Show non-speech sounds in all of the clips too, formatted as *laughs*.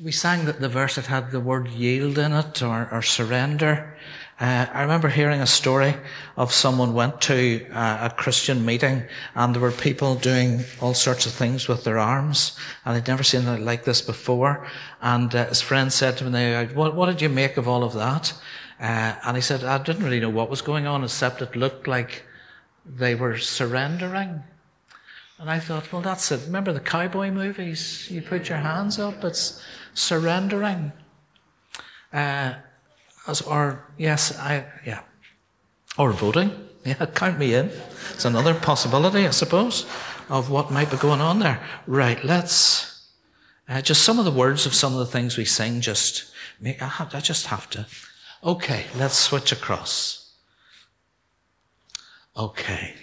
we sang that the verse that had the word yield in it or, or surrender. Uh, I remember hearing a story of someone went to uh, a Christian meeting and there were people doing all sorts of things with their arms and they'd never seen anything like this before. And uh, his friend said to him, what, what, did you make of all of that? Uh, and he said, I didn't really know what was going on except it looked like they were surrendering. And I thought, well, that's it. Remember the cowboy movies? You put your hands up, it's surrendering. Uh, as, or, yes, I, yeah. Or voting. Yeah, count me in. It's another possibility, I suppose, of what might be going on there. Right, let's, uh, just some of the words of some of the things we sing, just make, I, have, I just have to. Okay, let's switch across. Okay.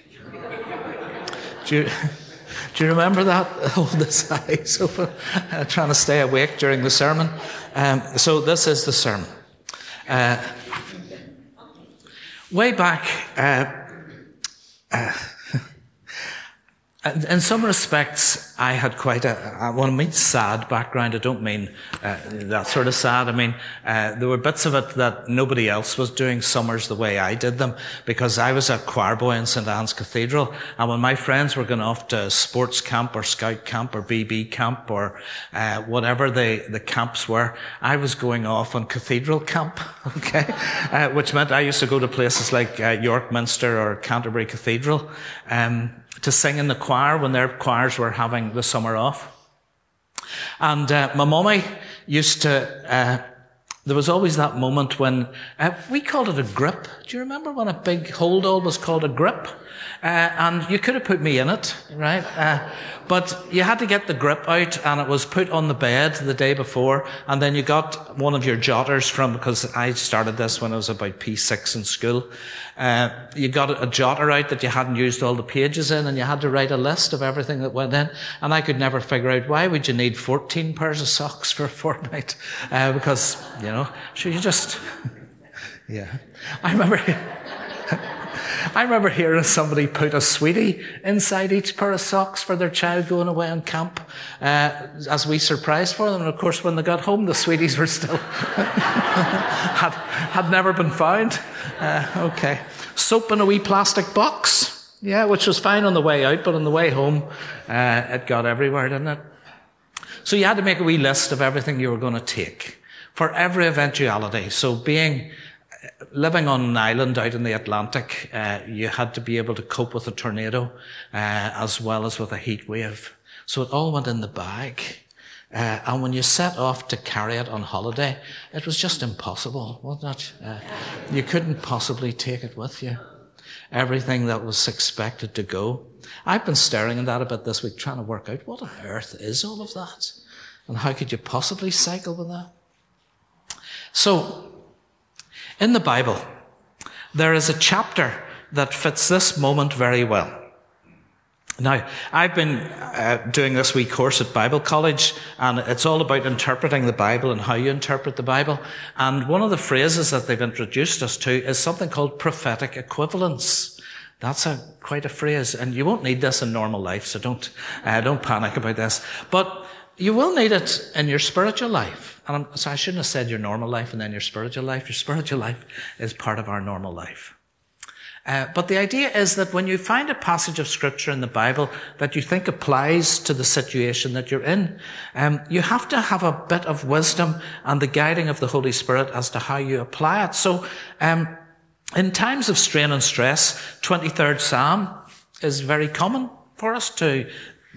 Do you, *laughs* do you remember that? Hold this eyes open, trying to stay awake during the sermon. Um, so this is the sermon. Uh, way back, uh, uh *laughs* in some respects, I had quite a, I want to mean sad background. I don't mean uh, that sort of sad. I mean, uh, there were bits of it that nobody else was doing summers the way I did them because I was a choir boy in St. Anne's Cathedral. And when my friends were going off to sports camp or scout camp or BB camp or uh, whatever the, the camps were, I was going off on cathedral camp, *laughs* okay? Uh, which meant I used to go to places like uh, York Minster or Canterbury Cathedral. Um, to sing in the choir when their choirs were having the summer off. And uh, my mummy used to, uh, there was always that moment when, uh, we called it a grip. Do you remember when a big hold all was called a grip? Uh, and you could have put me in it, right? Uh, but you had to get the grip out and it was put on the bed the day before. And then you got one of your jotters from, because I started this when I was about P6 in school. Uh, you got a jotter out that you hadn't used all the pages in and you had to write a list of everything that went in. And I could never figure out why would you need 14 pairs of socks for *laughs* a fortnight? Uh, because, you know, so you just, yeah. *laughs* I remember, I remember hearing somebody put a sweetie inside each pair of socks for their child going away on camp, uh, as we surprised for them. And of course, when they got home, the sweeties were still *laughs* had had never been found. Uh, okay, soap in a wee plastic box. Yeah, which was fine on the way out, but on the way home, uh, it got everywhere, didn't it? So you had to make a wee list of everything you were going to take for every eventuality. So being living on an island out in the Atlantic, uh, you had to be able to cope with a tornado uh, as well as with a heat wave. So it all went in the bag. Uh, and when you set off to carry it on holiday, it was just impossible, wasn't it? Uh, you couldn't possibly take it with you. Everything that was expected to go. I've been staring at that a bit this week, trying to work out what on earth is all of that? And how could you possibly cycle with that? So, in the Bible, there is a chapter that fits this moment very well. Now, I've been uh, doing this wee course at Bible College, and it's all about interpreting the Bible and how you interpret the Bible. And one of the phrases that they've introduced us to is something called prophetic equivalence. That's a, quite a phrase, and you won't need this in normal life, so don't, uh, don't panic about this. But you will need it in your spiritual life. And I'm, so I shouldn't have said your normal life and then your spiritual life. Your spiritual life is part of our normal life. Uh, but the idea is that when you find a passage of scripture in the Bible that you think applies to the situation that you're in, um, you have to have a bit of wisdom and the guiding of the Holy Spirit as to how you apply it. So, um, in times of strain and stress, 23rd Psalm is very common for us to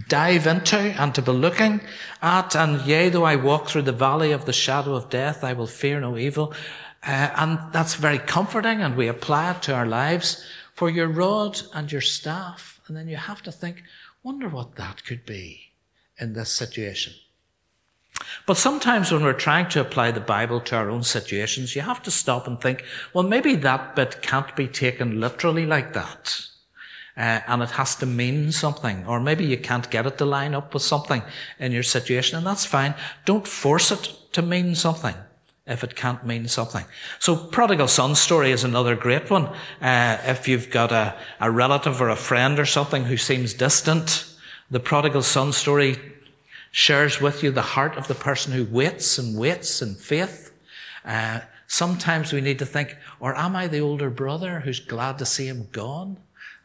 dive into and to be looking at. And yea, though I walk through the valley of the shadow of death, I will fear no evil. Uh, and that's very comforting and we apply it to our lives for your rod and your staff. And then you have to think, wonder what that could be in this situation. But sometimes when we're trying to apply the Bible to our own situations, you have to stop and think, well, maybe that bit can't be taken literally like that uh, and it has to mean something. Or maybe you can't get it to line up with something in your situation, and that's fine. Don't force it to mean something if it can't mean something. So prodigal son story is another great one. Uh, if you've got a, a relative or a friend or something who seems distant, the prodigal son story shares with you the heart of the person who waits and waits in faith. Uh, sometimes we need to think, or am I the older brother who's glad to see him gone?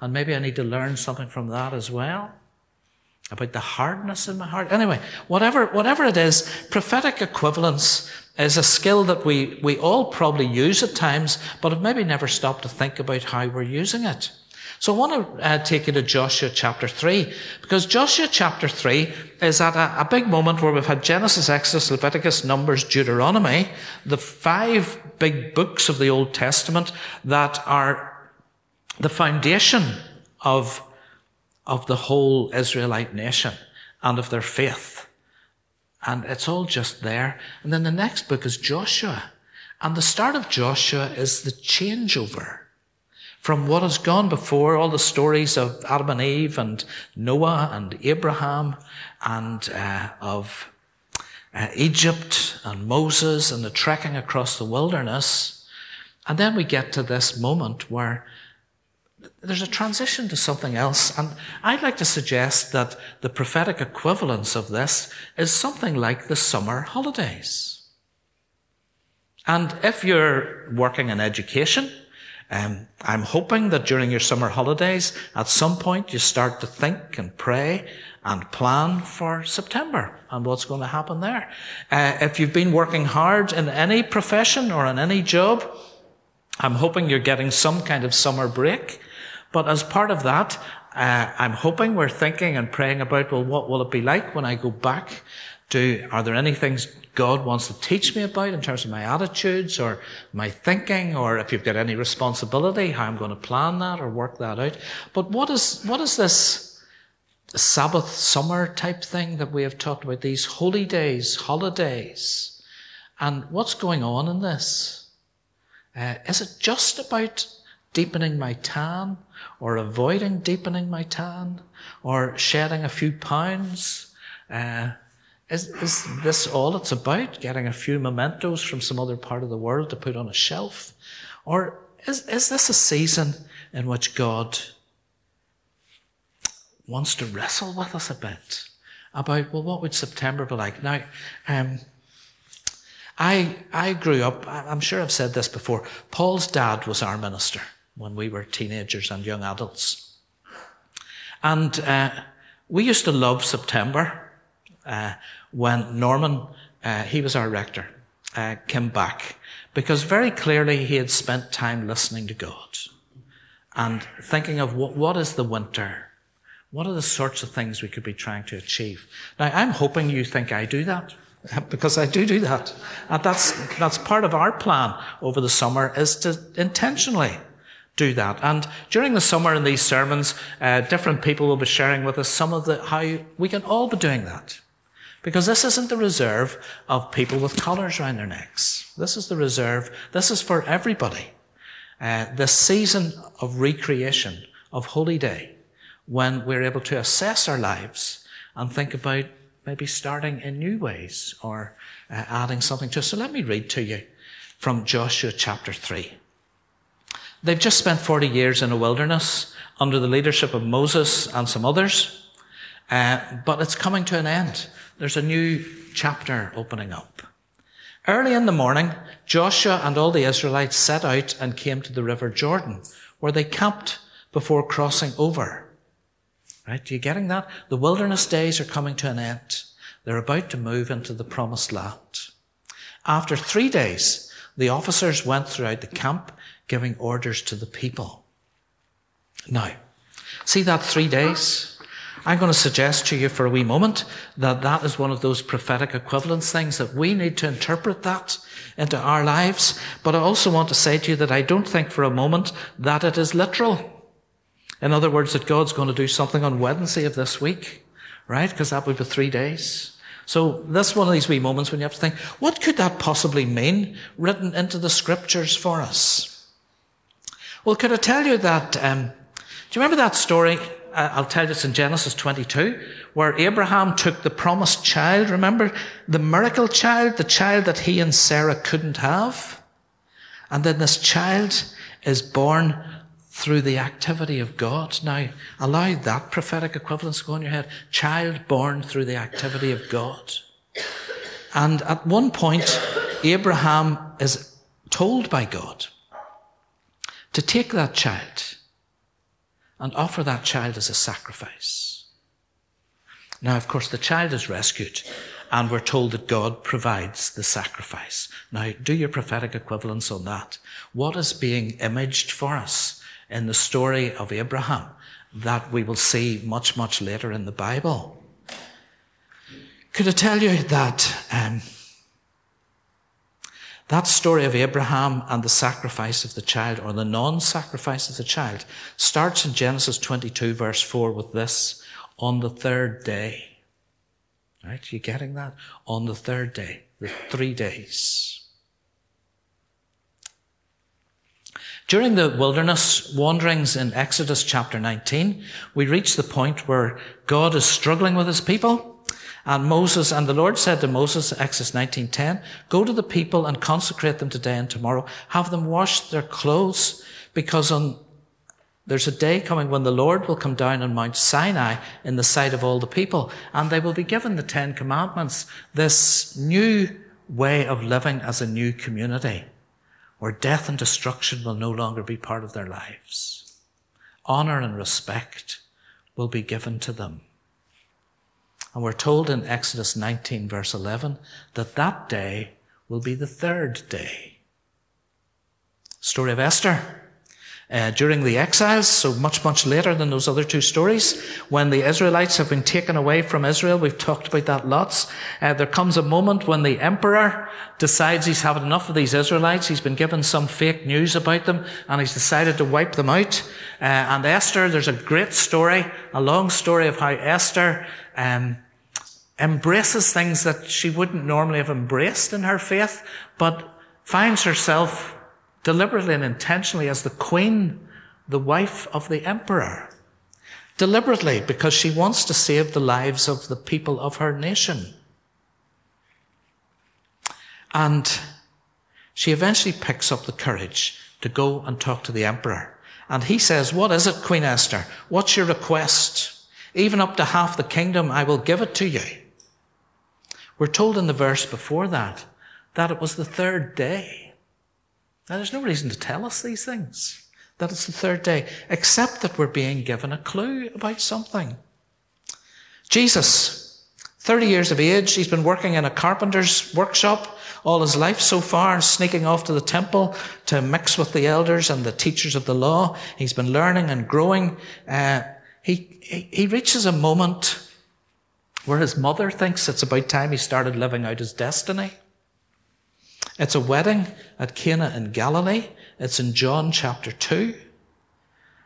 And maybe I need to learn something from that as well. About the hardness in my heart. Anyway, whatever, whatever it is, prophetic equivalence is a skill that we, we all probably use at times, but have maybe never stopped to think about how we're using it. So I want to uh, take you to Joshua chapter 3, because Joshua chapter 3 is at a, a, big moment where we've had Genesis, Exodus, Leviticus, Numbers, Deuteronomy, the five big books of the Old Testament that are the foundation of, of the whole Israelite nation and of their faith. And it's all just there. And then the next book is Joshua. And the start of Joshua is the changeover from what has gone before, all the stories of Adam and Eve and Noah and Abraham and uh, of uh, Egypt and Moses and the trekking across the wilderness. And then we get to this moment where there's a transition to something else. And I'd like to suggest that the prophetic equivalence of this is something like the summer holidays. And if you're working in education, um, I'm hoping that during your summer holidays, at some point, you start to think and pray and plan for September and what's going to happen there. Uh, if you've been working hard in any profession or in any job, I'm hoping you're getting some kind of summer break. But as part of that, uh, I'm hoping we're thinking and praying about, well, what will it be like when I go back? Do, are there any things God wants to teach me about in terms of my attitudes or my thinking, or if you've got any responsibility, how I'm going to plan that or work that out. But what is, what is this Sabbath summer type thing that we have talked about? These holy days, holidays. And what's going on in this? Uh, is it just about deepening my tan or avoiding deepening my tan or shedding a few pounds? Uh, is, is this all it's about? Getting a few mementos from some other part of the world to put on a shelf? Or is, is this a season in which God wants to wrestle with us a bit about, well, what would September be like? Now, um, I, I grew up, I'm sure I've said this before, Paul's dad was our minister when we were teenagers and young adults. And uh, we used to love September. Uh, when Norman, uh, he was our rector, uh, came back because very clearly he had spent time listening to God and thinking of what, what is the winter? What are the sorts of things we could be trying to achieve? Now, I'm hoping you think I do that *laughs* because I do do that. And that's, that's part of our plan over the summer is to intentionally do that. And during the summer in these sermons, uh, different people will be sharing with us some of the, how we can all be doing that. Because this isn't the reserve of people with collars around their necks. This is the reserve. This is for everybody. Uh, this season of recreation, of Holy Day, when we're able to assess our lives and think about maybe starting in new ways or uh, adding something to. So let me read to you from Joshua chapter 3. They've just spent 40 years in a wilderness under the leadership of Moses and some others, uh, but it's coming to an end. There's a new chapter opening up. Early in the morning, Joshua and all the Israelites set out and came to the river Jordan, where they camped before crossing over. Right? Are you getting that? The wilderness days are coming to an end. They're about to move into the promised land. After three days, the officers went throughout the camp giving orders to the people. Now, see that three days? I'm going to suggest to you for a wee moment that that is one of those prophetic equivalence things that we need to interpret that into our lives. But I also want to say to you that I don't think for a moment that it is literal. In other words, that God's going to do something on Wednesday of this week, right? Because that would be three days. So that's one of these wee moments when you have to think, what could that possibly mean written into the scriptures for us? Well, could I tell you that, um, do you remember that story I'll tell you it's in Genesis 22, where Abraham took the promised child, remember? The miracle child, the child that he and Sarah couldn't have. And then this child is born through the activity of God. Now, allow that prophetic equivalence to go in your head. Child born through the activity of God. And at one point, Abraham is told by God to take that child and offer that child as a sacrifice. Now, of course, the child is rescued and we're told that God provides the sacrifice. Now, do your prophetic equivalence on that. What is being imaged for us in the story of Abraham that we will see much, much later in the Bible? Could I tell you that um, that story of Abraham and the sacrifice of the child, or the non sacrifice of the child, starts in Genesis 22, verse 4, with this on the third day. Right? You getting that? On the third day, the three days. During the wilderness wanderings in Exodus chapter 19, we reach the point where God is struggling with his people. And Moses, and the Lord said to Moses, Exodus 19.10, go to the people and consecrate them today and tomorrow. Have them wash their clothes because on, there's a day coming when the Lord will come down on Mount Sinai in the sight of all the people and they will be given the Ten Commandments, this new way of living as a new community where death and destruction will no longer be part of their lives. Honor and respect will be given to them. And we're told in Exodus 19, verse 11, that that day will be the third day. Story of Esther. Uh, during the exiles, so much, much later than those other two stories, when the Israelites have been taken away from Israel, we've talked about that lots. Uh, there comes a moment when the emperor decides he's had enough of these Israelites. He's been given some fake news about them, and he's decided to wipe them out. Uh, and Esther, there's a great story, a long story of how Esther um, embraces things that she wouldn't normally have embraced in her faith, but finds herself deliberately and intentionally as the queen, the wife of the emperor. Deliberately, because she wants to save the lives of the people of her nation. And she eventually picks up the courage to go and talk to the emperor. And he says, What is it, Queen Esther? What's your request? Even up to half the kingdom, I will give it to you. We're told in the verse before that that it was the third day. Now, there's no reason to tell us these things, that it's the third day, except that we're being given a clue about something. Jesus, 30 years of age, he's been working in a carpenter's workshop all his life so far, sneaking off to the temple to mix with the elders and the teachers of the law. He's been learning and growing. Uh, he, he, he reaches a moment where his mother thinks it's about time he started living out his destiny. It's a wedding at Cana in Galilee. It's in John chapter 2.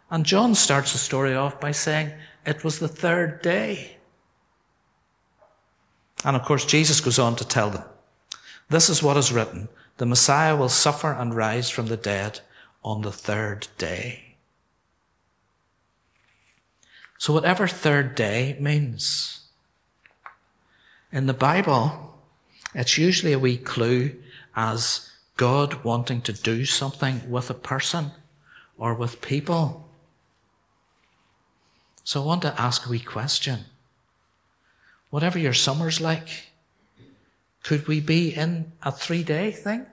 And John starts the story off by saying, it was the third day. And of course, Jesus goes on to tell them, this is what is written. The Messiah will suffer and rise from the dead on the third day. So whatever third day means, in the Bible, it's usually a wee clue as God wanting to do something with a person or with people. So I want to ask a wee question. Whatever your summer's like, could we be in a three day thing?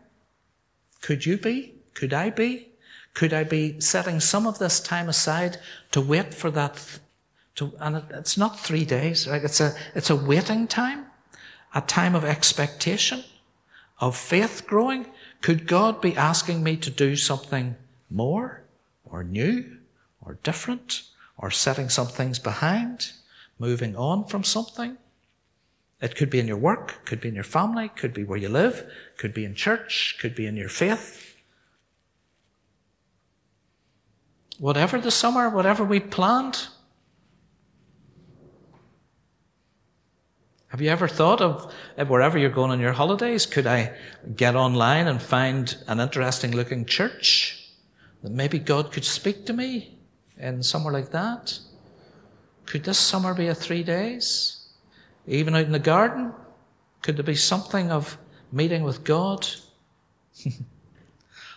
Could you be? Could I be? Could I be setting some of this time aside to wait for that? To, and it's not three days, right? It's a, it's a waiting time a time of expectation, of faith growing? Could God be asking me to do something more or new or different or setting some things behind, moving on from something? It could be in your work, could be in your family, could be where you live, could be in church, could be in your faith. Whatever the summer, whatever we planned, Have you ever thought of wherever you're going on your holidays, could I get online and find an interesting looking church that maybe God could speak to me in somewhere like that? Could this summer be a three days? Even out in the garden? Could there be something of meeting with God? *laughs*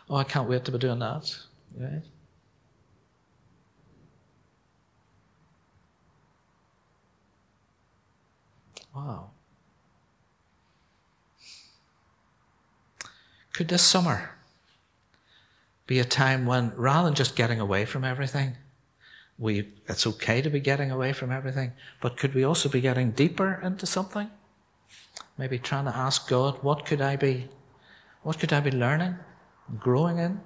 oh, I can't wait to be doing that. Right? Wow. Could this summer be a time when, rather than just getting away from everything, we, it's okay to be getting away from everything, but could we also be getting deeper into something? Maybe trying to ask God, what could I be, what could I be learning, growing in?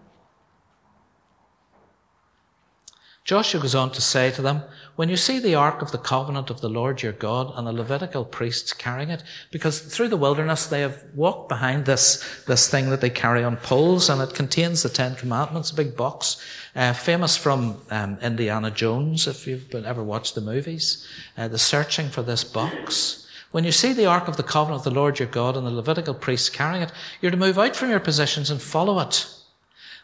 Joshua goes on to say to them, When you see the ark of the covenant of the Lord your God and the Levitical priests carrying it, because through the wilderness they have walked behind this, this thing that they carry on poles, and it contains the Ten Commandments, a big box, uh, famous from um, Indiana Jones, if you've ever watched the movies, uh, the searching for this box. When you see the ark of the covenant of the Lord your God and the Levitical priests carrying it, you're to move out from your positions and follow it.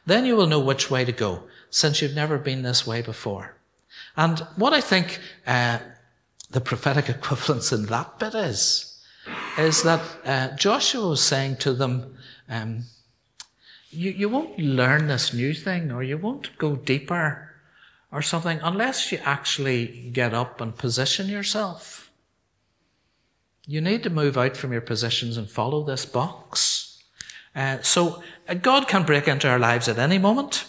Then you will know which way to go since you've never been this way before. And what I think uh, the prophetic *laughs* equivalence in that bit is, is that uh, Joshua was saying to them, um, you, you won't learn this new thing or you won't go deeper or something unless you actually get up and position yourself. You need to move out from your positions and follow this box. Uh, so uh, God can break into our lives at any moment.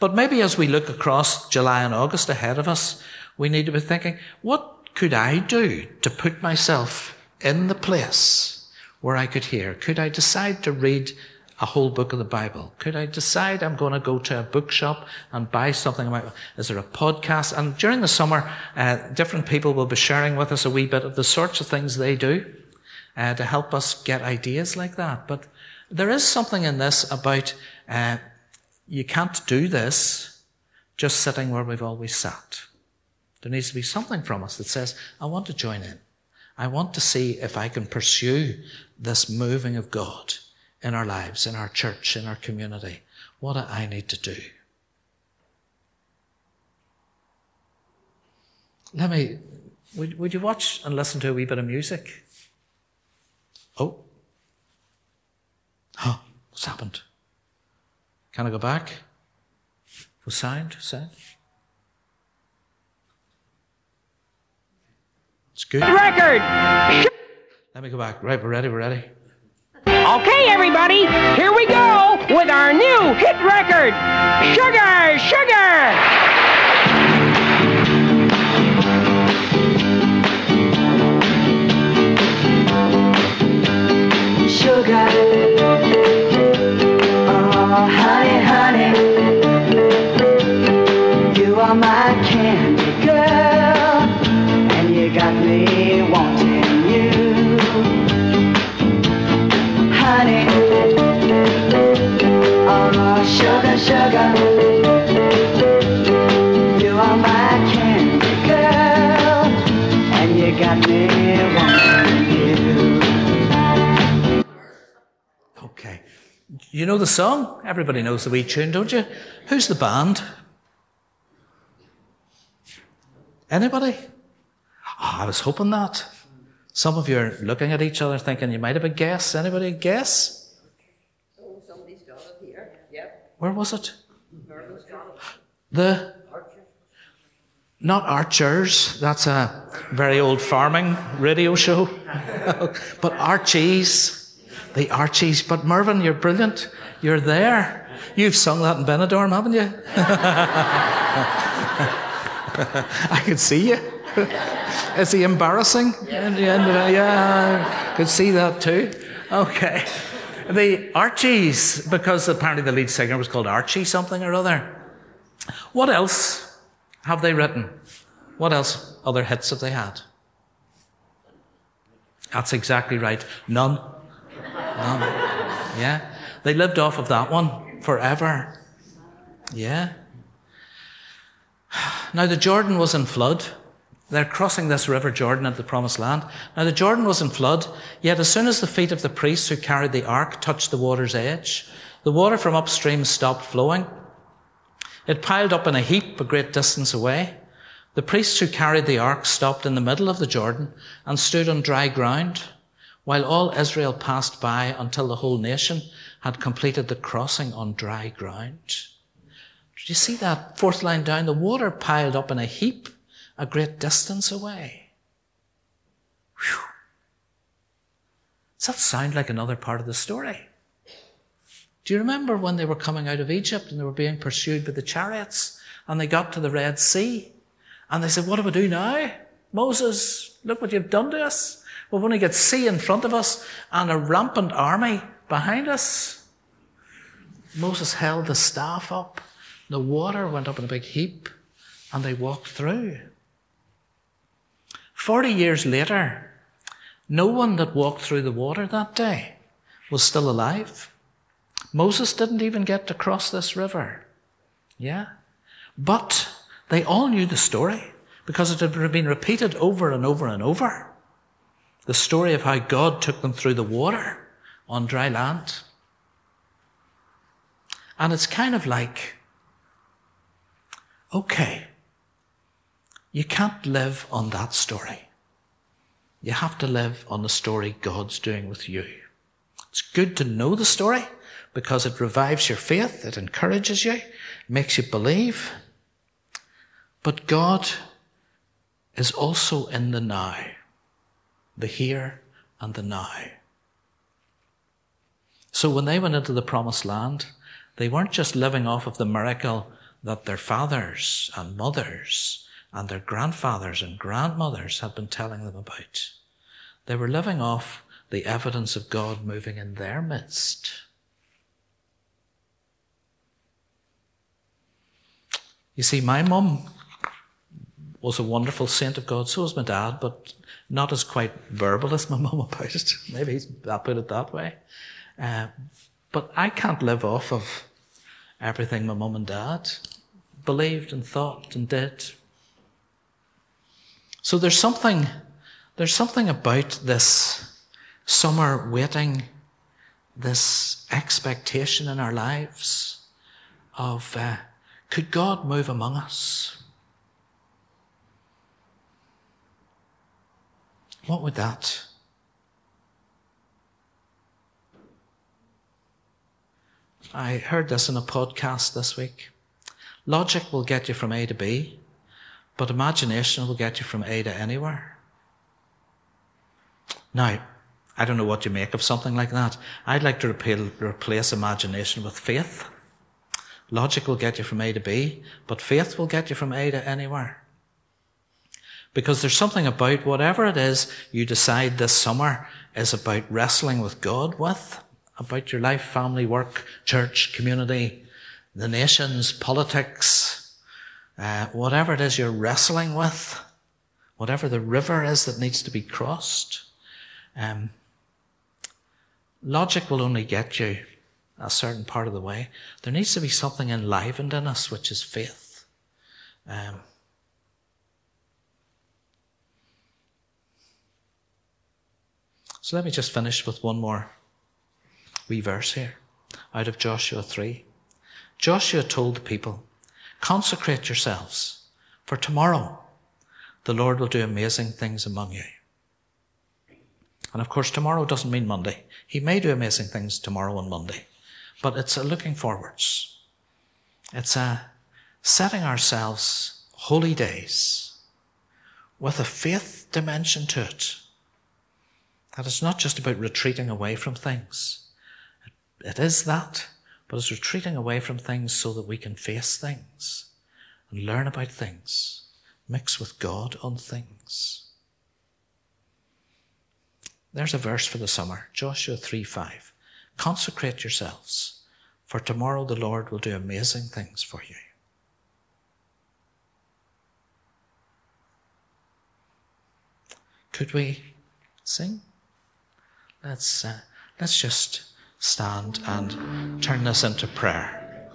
But maybe as we look across July and August ahead of us, we need to be thinking, what could I do to put myself in the place where I could hear? Could I decide to read a whole book of the Bible? Could I decide I'm going to go to a bookshop and buy something? Is there a podcast? And during the summer, uh, different people will be sharing with us a wee bit of the sorts of things they do uh, to help us get ideas like that. But there is something in this about uh, you can't do this just sitting where we've always sat. There needs to be something from us that says, I want to join in. I want to see if I can pursue this moving of God in our lives, in our church, in our community. What do I need to do? Let me, would, would you watch and listen to a wee bit of music? Oh. Oh, what's happened? Can I go back? For sound? Sound? It's good. Record! Let me go back. Right, we're ready, we're ready. Okay, everybody, here we go with our new hit record Sugar, Sugar! You know the song? Everybody knows the wee tune, don't you? Who's the band? Anybody? Oh, I was hoping that. Some of you are looking at each other thinking you might have a guess. Anybody a guess? Oh, somebody's got it here. Yep. Where was it? It. The not Archers. That's a very old farming radio show. *laughs* but Archies. The Archies. But Mervyn, you're brilliant. You're there. You've sung that in Benidorm, haven't you? *laughs* I could see you. *laughs* Is he embarrassing? It? Yeah, I could see that too. Okay. The Archies, because apparently the lead singer was called Archie something or other. What else have they written? What else other hits have they had? That's exactly right. None. None. Yeah. They lived off of that one forever. Yeah. *sighs* Now the Jordan was in flood. They're crossing this river Jordan at the promised land. Now the Jordan was in flood, yet as soon as the feet of the priests who carried the ark touched the water's edge, the water from upstream stopped flowing. It piled up in a heap a great distance away. The priests who carried the ark stopped in the middle of the Jordan and stood on dry ground, while all Israel passed by until the whole nation had completed the crossing on dry ground. Did you see that fourth line down? The water piled up in a heap a great distance away. Whew. Does that sound like another part of the story? Do you remember when they were coming out of Egypt and they were being pursued by the chariots and they got to the Red Sea and they said, What do we do now? Moses, look what you've done to us. We've only got sea in front of us and a rampant army behind us. Moses held the staff up. The water went up in a big heap and they walked through. Forty years later, no one that walked through the water that day was still alive. Moses didn't even get to cross this river. Yeah? But they all knew the story because it had been repeated over and over and over. The story of how God took them through the water on dry land. And it's kind of like, okay, you can't live on that story. You have to live on the story God's doing with you. It's good to know the story because it revives your faith, it encourages you, makes you believe. But God is also in the now, the here and the now. So when they went into the promised land, they weren't just living off of the miracle that their fathers and mothers and their grandfathers and grandmothers had been telling them about. They were living off the evidence of God moving in their midst. You see, my mum was a wonderful saint of God, so was my dad, but not as quite verbal as my *laughs* mum about it. Maybe I put it that way. Uh, but I can't live off of everything my mum and dad believed and thought and did. So there's something, there's something about this summer waiting, this expectation in our lives of uh, could God move among us? What would that? I heard this in a podcast this week. Logic will get you from A to B, but imagination will get you from A to anywhere. Now, I don't know what you make of something like that. I'd like to repeal, replace imagination with faith. Logic will get you from A to B, but faith will get you from A to anywhere. Because there's something about whatever it is you decide this summer is about wrestling with God with, about your life, family, work, church, community, the nations, politics, uh, whatever it is you're wrestling with, whatever the river is that needs to be crossed, um, logic will only get you a certain part of the way. There needs to be something enlivened in us, which is faith. Um, so let me just finish with one more wee verse here out of Joshua 3. Joshua told the people, Consecrate yourselves, for tomorrow the Lord will do amazing things among you. And of course, tomorrow doesn't mean Monday. He may do amazing things tomorrow and Monday. But it's a looking forwards. It's a setting ourselves holy days with a faith dimension to it. That it's not just about retreating away from things. It is that, but it's retreating away from things so that we can face things and learn about things, mix with God on things. There's a verse for the summer, Joshua 3 5. Consecrate yourselves, for tomorrow the Lord will do amazing things for you. Could we sing? Let's, uh, let's just stand and turn this into prayer.